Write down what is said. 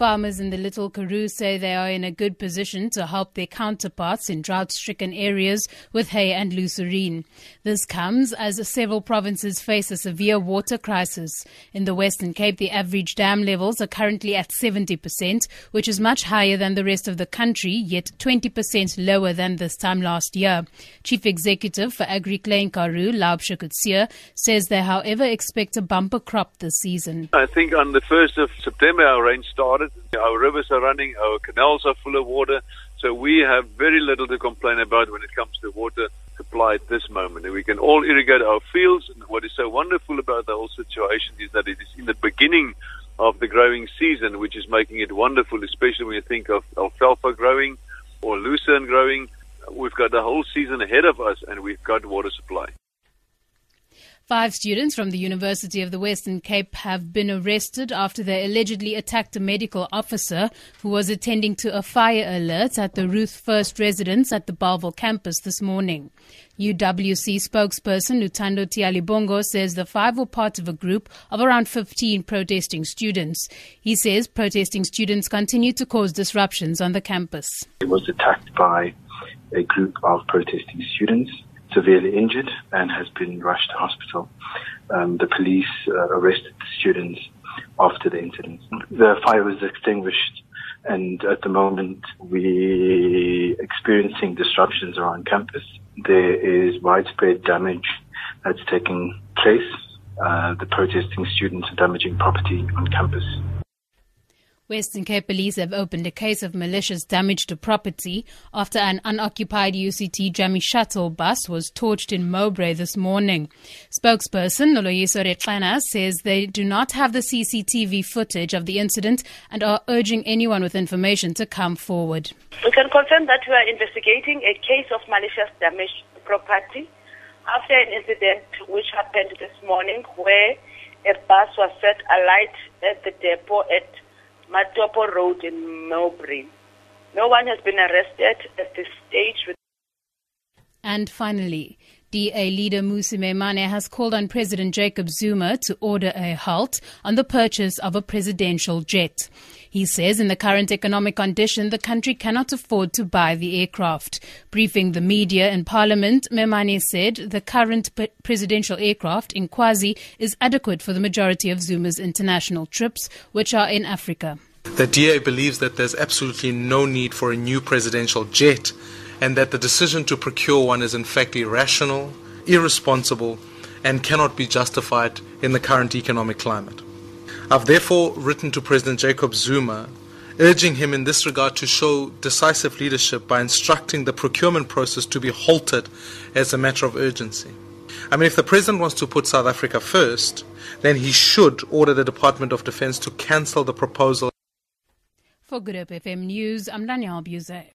Farmers in the Little Karoo say they are in a good position to help their counterparts in drought stricken areas with hay and lucerne. This comes as several provinces face a severe water crisis. In the Western Cape, the average dam levels are currently at 70%, which is much higher than the rest of the country, yet 20% lower than this time last year. Chief Executive for Agri Klein Karoo, Laub says they, however, expect a bumper crop this season. I think on the 1st of September, our rain started our rivers are running, our canals are full of water, so we have very little to complain about when it comes to water supply at this moment. And we can all irrigate our fields. And what is so wonderful about the whole situation is that it is in the beginning of the growing season, which is making it wonderful, especially when you think of alfalfa growing or lucerne growing. We've got the whole season ahead of us, and we've got water supply. Five students from the University of the Western Cape have been arrested after they allegedly attacked a medical officer who was attending to a fire alert at the Ruth First residence at the Bellville campus this morning. UWC spokesperson Luthando Tyhalibongo says the five were part of a group of around 15 protesting students. He says protesting students continue to cause disruptions on the campus. It was attacked by a group of protesting students severely injured and has been rushed to hospital. Um, the police uh, arrested the students after the incident. The fire was extinguished and at the moment we experiencing disruptions around campus. There is widespread damage that's taking place. Uh, the protesting students are damaging property on campus. Western Cape police have opened a case of malicious damage to property after an unoccupied UCT Jammie shuttle bus was torched in Mowbray this morning. Spokesperson Noloyiso Rwexana says they do not have the CCTV footage of the incident and are urging anyone with information to come forward. We can confirm that we are investigating a case of malicious damage to property after an incident which happened this morning where a bus was set alight at the depot at Matopo Road in Melbourne. No one has been arrested at this stage. And finally, DA leader Mmusi Maimane has called on President Jacob Zuma to order a halt on the purchase of a presidential jet. He says in the current economic condition, the country cannot afford to buy the aircraft. Briefing the media in Parliament, Maimane said the current presidential aircraft Inkwazi is adequate for the majority of Zuma's international trips, which are in Africa. The DA believes that there's absolutely no need for a new presidential jet and that the decision to procure one is in fact irrational, irresponsible, and cannot be justified in the current economic climate. I've therefore written to President Jacob Zuma urging him in this regard to show decisive leadership by instructing the procurement process to be halted as a matter of urgency. I mean, if the president wants to put South Africa first, then he should order the Department of Defense to cancel the proposal. For Good FM News, I'm Danielle Buse.